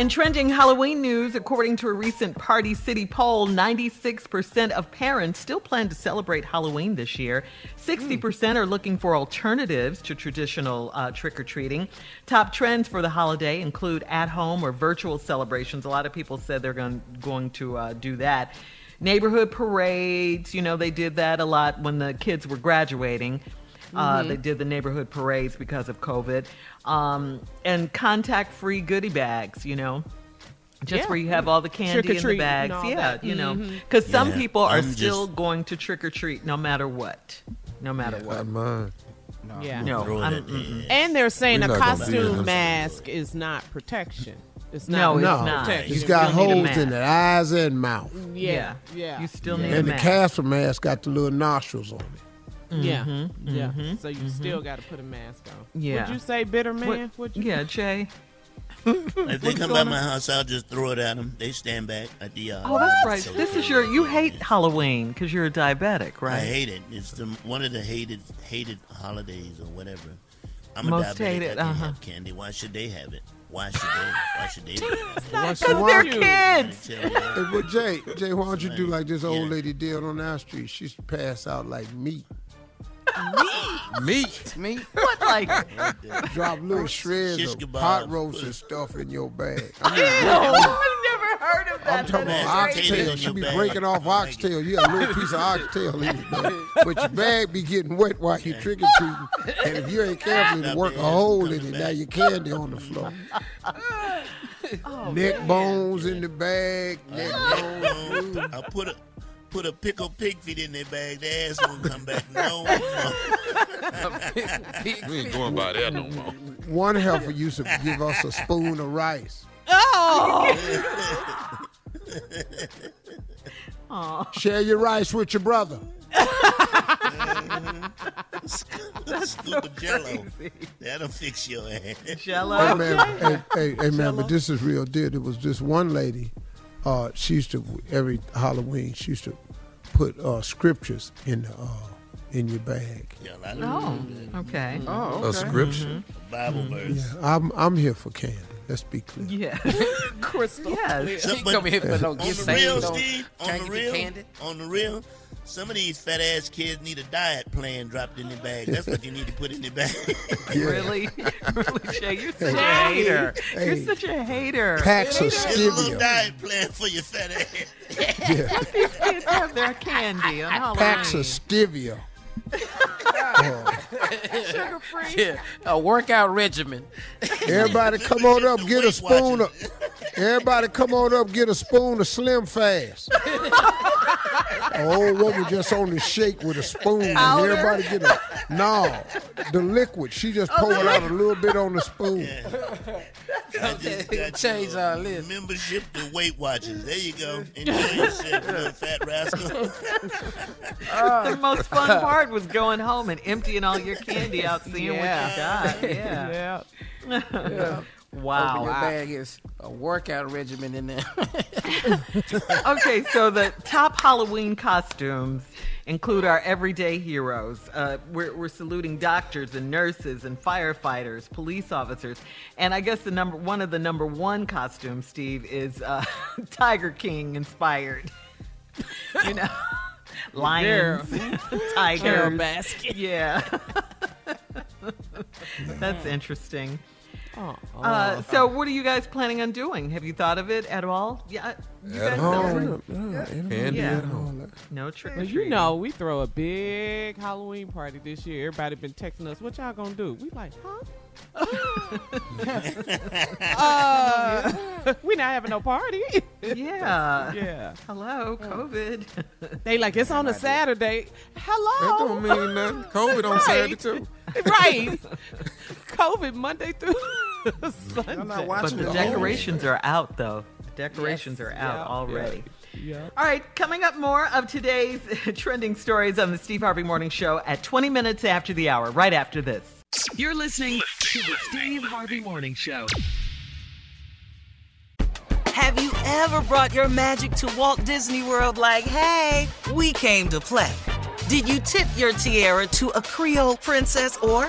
In trending Halloween news, according to a recent Party City poll, 96% of parents still plan to celebrate Halloween this year. 60% are looking for alternatives to traditional uh, trick or treating. Top trends for the holiday include at home or virtual celebrations. A lot of people said they're going, going to uh, do that. Neighborhood parades, you know, they did that a lot when the kids were graduating. Uh, Mhm. They did the neighborhood parades because of COVID. Um, and contact free goodie bags, you know. Just Yeah. where you have all the candy in the Trick-or-treat bags. Yeah, that. you know. Because some Yeah, people are I'm still just- going to trick or treat no matter what. No matter what. mine. Yeah. No. I'm- And they're saying We a not gonna do costume mask is not protection. It's No, it's no, not. protection. it's got You need a holes in the eyes and mouth. Yeah, yeah. You still need And a the mask. castle mask got the little nostrils on it. Yeah, Mhm, yeah. So you still got to put a mask on. Yeah. Would you say bitter What- man? Would you? Yeah, Jay. If they come by my house, I'll just throw it at them. They stand back at the yard. Oh, that's right. So This is your. You hate Halloween because you're a diabetic, right? I hate it. It's the, one of the hated hated holidays or whatever. I'm a diabetic. hated, I can't uh-huh. have candy. Why should they have it? Why should they? Why should they? Be Why Because they're kids. Hey, but Jay, Jay, why don't you do like this old lady did on our street? She used to pass out like meat. Meat. Meat. What like? Drop little shreds of kebabs. pot roast and stuff in your bag. I mean, I've never heard of that. I'm talking about oxtail. on She your be bag. breaking off oxtail. You got a little piece of oxtail in your bag. But your bag be getting wet while you trick or treating. And if you ain't careful, it'll work a hole in it. Now your candy on the floor. Oh, Neck bones in the bag. Neck bones. I put a put a pickled pig feet in their bag. Their ass won't come back no more. We ain't going by that no more. One helper used to give us a spoon of rice. Oh. Aw. Share your rice with your brother. Scoop of Jello. That'll fix your ass. Hey Jello. man, hey, hey, hey man, but this is real deal. It was just one lady, uh, she used to every Halloween she used to put uh, scriptures in the uh, in your bag. Yeah, a lot of Oh, people do that. okay. Oh, A okay. scripture. Bible verse. Yeah, I'm I'm here for candy. Let's be clear. Yeah. Crystal. Yes. So- He come here for no on gift the real, don't- Steve, on the real, candy. on the real, some of these fat ass kids need a diet plan dropped in their bag. That's what you need to put in their bag. Really? really, Jay? You're such a hater. Hey. You're such a hater. Packs of Here's a little stevia. diet plan for your fat ass. Yeah. These kids have their candy on Halloween. Packs of stevia. Sugar free. Yeah, a workout regimen. Everybody come on up, get a spoon of. Everybody come on up, get a spoon of Slim Fast. An old woman just on the shake with a spoon, and Powder? everybody get a no, the liquid. She just oh, poured out a little bit on the spoon. I just got Change your our list. Membership to Weight Watchers. There you go. Enjoy yourself, you little fat rascal. the most fun part was going home and emptying all your candy out, seeing Yeah. what you got. Yeah. Yeah. Wow. Open your bag is a workout regimen in there. okay, so the top Halloween costumes include our everyday heroes. Uh, we're, we're saluting doctors and nurses and firefighters, police officers, and I guess the number one of the number one costumes, Steve, is uh, Tiger King inspired. you know, lions, Carol tigers. basket. Yeah, that's interesting. Oh, Uh, so, what are you guys planning on doing? Have you thought of it at all? Yeah, you At guys home. celebrate- Candy Yeah. at home. No trick Well, you know, we throw a big Halloween party this year. Everybody been texting us, "What y'all gonna do?" We like, huh? uh, we not having no party. Yeah. yeah. Hello, COVID. They like it's on a Saturday. Hello. That don't mean nothing. COVID on Right. Saturday too. right. COVID Monday through Sunday. not but watching the the decorations are out, though. The decorations Yes. are out Yeah. already. Yeah. All right, coming up more of today's trending stories on the Steve Harvey Morning Show at 20 minutes after the hour, right after this. You're listening to the Steve Harvey Morning Show. Have you ever brought your magic to Walt Disney World like, hey, we came to play? Did you tip your tiara to a Creole princess or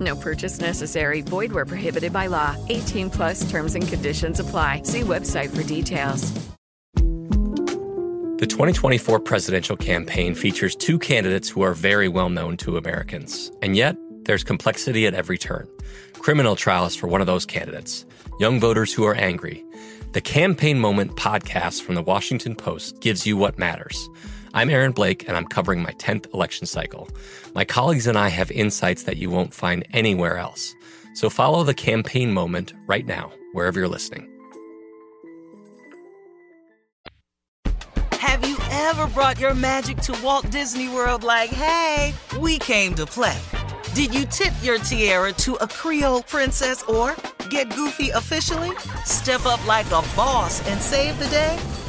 No purchase necessary. Void where prohibited by law. 18 plus terms and conditions apply. See website for details. The 2024 presidential campaign features two candidates who are very well known to Americans. And yet, there's complexity at every turn. Criminal trials for one of those candidates, young voters who are angry. The Campaign Moment podcast from the Washington Post gives you what matters. I'm Aaron Blake, and I'm covering my 10th election cycle. My colleagues and I have insights that you won't find anywhere else. So follow the Campaign Moment right now, wherever you're listening. Have you ever brought your magic to Walt Disney World like, hey, we came to play? Did you tip your tiara to a Creole princess or get goofy officially? Step up like a boss and save the day?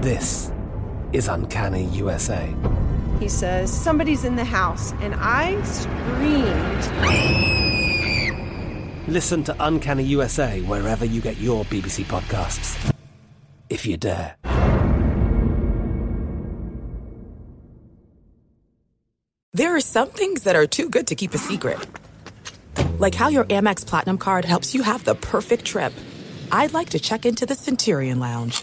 This is Uncanny USA. He says, Somebody's in the house, and I screamed. Listen to Uncanny USA wherever you get your BBC podcasts, if you dare. There are some things that are too good to keep a secret. Like how your Amex Platinum card helps you have the perfect trip. I'd like to check into the Centurion Lounge.